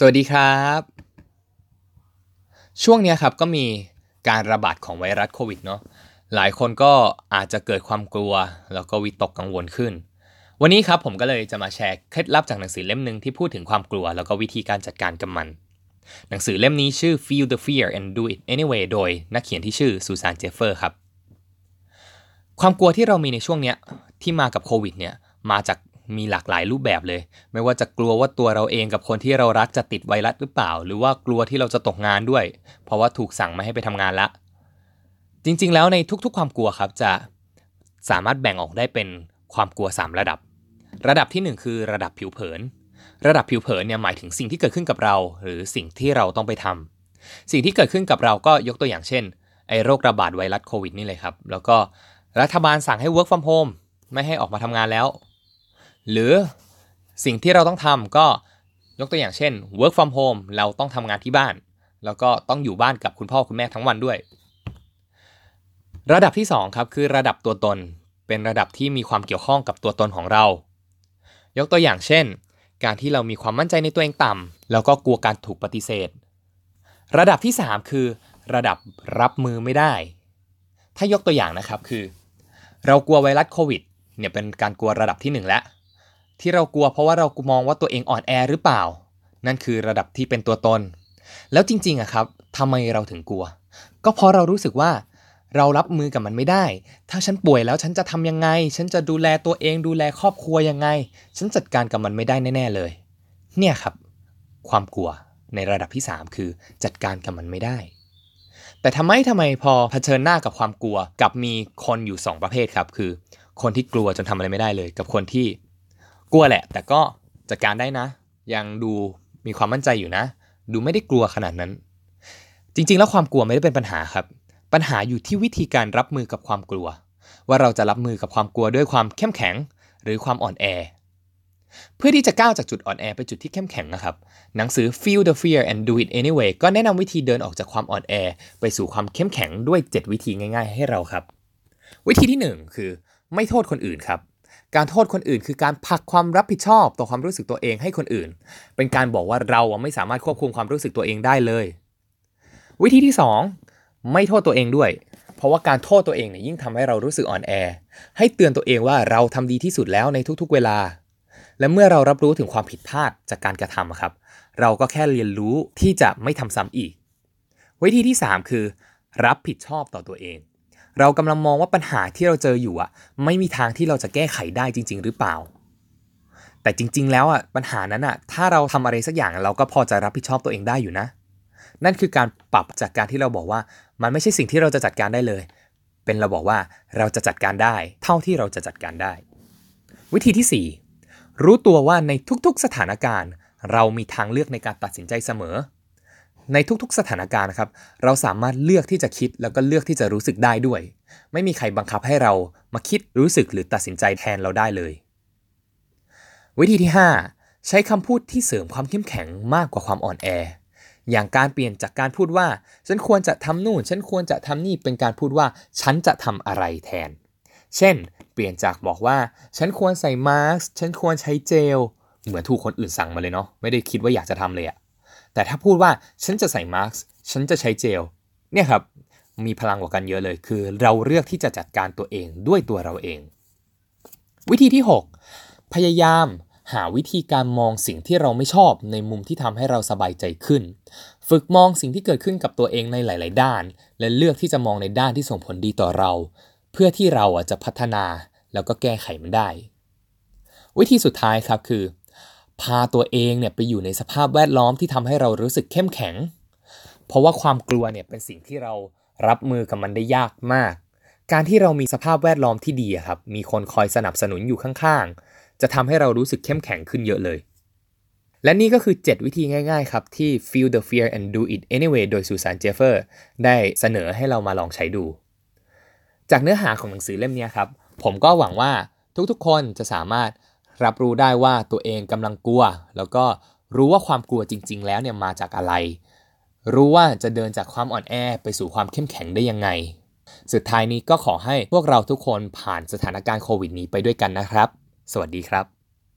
สวัสดีครับ ช่วงนี้ครับก็มีการระบาดของไวรัสโควิดเนาะหลายคนก็อาจจะเกิดความกลัว แล้วก็วิตกกังวลขึ้น วันนี้ครับผมก็เลยจะมาแชร์เคล็ดลับจากหนังสือเล่มหนึ่งที่พูดถึงความกลัว แล้วก็วิธีการจัดการกับมัน หนังสือเล่มนี้ชื่อ Feel the Fear and Do It Anyway โดยนักเขียนที่ชื่อซูซานเจฟเฟอร์ครับ ความกลัวที่เรามีในช่วงนี้ที่มากับโควิดเนี่ยมาจาก มีหลากหลายรูปแบบเลย ไม่ว่าจะกลัวว่าตัวเราเองกับคนที่เรารักจะติดไวรัสหรือเปล่า หรือว่ากลัวที่เราจะตกงานด้วย เพราะว่าถูกสั่งไม่ให้ไปทำงานละ จริง ๆ แล้วในทุก ๆ ความกลัวครับจะสามารถแบ่งออกได้เป็นความกลัว 3 ระดับ ระดับที่ 1 คือระดับผิวเผิน ระดับผิวเผินเนี่ยหมายถึงสิ่งที่เกิดขึ้นกับเรา หรือสิ่งที่เราต้องไปทำสิ่งที่เกิดขึ้นกับเราก็ยกตัวอย่างเช่นไอ้โรคระบาดไวรัสโควิดนี่เลยครับ แล้วก็รัฐบาลสั่งให้ work from home ไม่ให้ออกมาทำงานแล้ว หรือสิ่งที่เราต้องทำก็ยกตัวอย่างเช่น work from home เราต้องทำงานที่บ้าน แล้วก็ต้องอยู่บ้านกับคุณพ่อคุณแม่ทั้งวันด้วย ระดับที่2ครับคือระดับตัวตนเป็นระดับที่มีความเกี่ยวข้องกับตัวตนของเรา ยกตัวอย่างเช่น การที่เรามีความมั่นใจในตัวเองต่ำแล้วก็กลัวการถูกปฏิเสธ ระดับที่ 3 คือ ระดับรับมือไม่ได้ ถ้ายกตัวอย่างนะครับคือ เรากลัวไวรัสโควิดเนี่ยเป็นการกลัวระดับที่ 1 แล้ว ที่เรากลัวเพราะว่าเรามองว่าตัวเองอ่อนแอหรือเปล่า นั่นคือระดับที่เป็นตัวตน แล้วจริงๆอะครับทำไมเราถึงกลัว ก็เพราะเรารู้สึกว่าเรารับมือกับมันไม่ได้ ถ้าฉันป่วยแล้วฉันจะทำยังไง ฉันจะดูแลตัวเองดูแลครอบครัวยังไง ฉันจัดการกับมันไม่ได้แน่ ๆเลย เนี่ยครับ ความกลัวในระดับที่ 3 คือจัดการกับมันไม่ได้ แต่ทำไมทำไมพอเผชิญหน้ากับความกลัว กับมีคนอยู่ 2 ประเภทครับ คือ คนที่กลัวจนทำอะไรไม่ได้เลย กับคนที่ กลัวแหละ แต่ก็จัดการได้นะ ยังดูมีความมั่นใจอยู่นะ ดูไม่ได้กลัวขนาดนั้น จริง ๆ แล้วความกลัวไม่ได้เป็นปัญหาครับ ปัญหาอยู่ที่วิธีการรับมือกับความกลัว ว่าเราจะรับมือกับความกลัวด้วยความเข้มแข็ง หรือความอ่อนแอ เพื่อที่จะก้าวจากจุดอ่อนแอไปจุดที่เข้มแข็งนะครับ หนังสือ Feel the Fear and Do It Anyway ก็แนะนำวิธีเดินออกจากความอ่อนแอ ไปสู่ความเข้มแข็งด้วย 7 วิธีง่าย ๆ ให้เราครับ วิธีที่ 1 คือ ไม่โทษคนอื่นครับ การโทษคนอื่น คือการผลักความรับผิดชอบต่อความรู้สึกตัวเองให้คนอื่น เป็นการบอกว่าเราไม่สามารถควบคุมความรู้สึกตัวเองได้เลย วิธีที่ 2 ไม่โทษตัวเองด้วย เพราะว่าการโทษตัวเองเนี่ยยิ่งทำให้เรารู้สึกอ่อนแอ ให้เตือนตัวเองว่าเราทำดีที่สุดแล้วในทุกๆ เวลา และเมื่อเรารับรู้ถึงความผิดพลาดจากการกระทำครับ เราก็แค่เรียนรู้ที่จะไม่ทำซ้ำอีก วิธีที่ 3 คือ รับผิดชอบต่อตัวเอง เรากำลังมองว่าปัญหาที่เราเจออยู่อะ ไม่มีทางที่เราจะแก้ไขได้จริง ๆ หรือเปล่า แต่จริง ๆ แล้วอะปัญหานั้นอะ ถ้าเราทำอะไรสักอย่างเราก็พอจะรับผิดชอบตัวเองได้อยู่นะ นั่นคือการปรับจากการที่เราบอกว่า มันไม่ใช่สิ่งที่เราจะจัดการได้เลย เป็นเราบอกว่าเราจะจัดการได้ เท่าที่เราจะจัดการได้ วิธีที่ 4 รู้ตัวว่าในทุกๆสถานการณ์ เรามีทางเลือกในการตัดสินใจเสมอ ในทุก ๆ สถานการณ์นะครับเราสามารถเลือกที่จะคิดแล้วก็เลือกที่จะรู้สึกได้ด้วย ไม่มีใครบังคับให้เรามาคิดรู้สึกหรือตัดสินใจแทนเราได้เลย วิธีที่ 5 ใช้คำพูดที่เสริมความเข้มแข็งมากกว่าความอ่อนแอ อย่างการเปลี่ยนจากการพูดว่า ฉันควรจะทำนู่น ฉันควรจะทำนี่เป็นการพูดว่า ฉันจะทำอะไรแทน เช่น เปลี่ยนจากบอกว่า ฉันควรใส่มาสก์ฉันควรใช้เจลเหมือนถูกคนอื่นสั่งมาเลยเนาะไม่ได้คิดว่าอยากจะทำเลยอะ แต่ถ้าพูดว่าฉันจะใส่มาร์กฉันจะใช้เจลเนี่ยครับมีพลังกว่ากันเยอะเลย คือเราเลือกที่จะจัดการตัวเองด้วยตัวเราเอง วิธีที่ 6 พยายามหาวิธีการมองสิ่งที่เราไม่ชอบในมุมที่ทำให้เราสบายใจขึ้น ฝึกมองสิ่งที่เกิดขึ้นกับตัวเองในหลาย ๆ ด้าน และเลือกที่จะมองในด้านที่ส่งผลดีต่อเรา เพื่อที่เราจะพัฒนาแล้วก็แก้ไขมันได้ วิธีสุดท้ายครับคือ พาตัวเองเนี่ยไปอยู่ในสภาพแวดล้อมที่ทำให้เรารู้สึกเข้มแข็ง เพราะว่าความกลัวเนี่ยเป็นสิ่งที่เรารับมือกับมันได้ยากมาก การที่เรามีสภาพแวดล้อมที่ดีครับ มีคนคอยสนับสนุนอยู่ข้างๆ จะทำให้เรารู้สึกเข้มแข็งขึ้นเยอะเลย และนี่ก็คือ 7 วิธีง่ายๆครับ ที่ Feel the Fear and Do It Anyway โดยซูซานเจฟเฟอร์ ได้เสนอให้เรามาลองใช้ดู จากเนื้อหาของหนังสือเล่มนี้ครับ ผมก็หวังว่าทุกๆ คนจะสามารถ รับรู้ได้ว่าตัวเองกำลังกลัว แล้วก็รู้ว่าความกลัวจริง ๆ แล้วเนี่ยมาจากอะไร รู้ว่าจะเดินจากความอ่อนแอไปสู่ความเข้มแข็งได้ยังไง สุดท้ายนี้ก็ขอให้พวกเราทุกคนผ่านสถานการณ์โควิดนี้ไปด้วยกันนะครับ สวัสดีครับ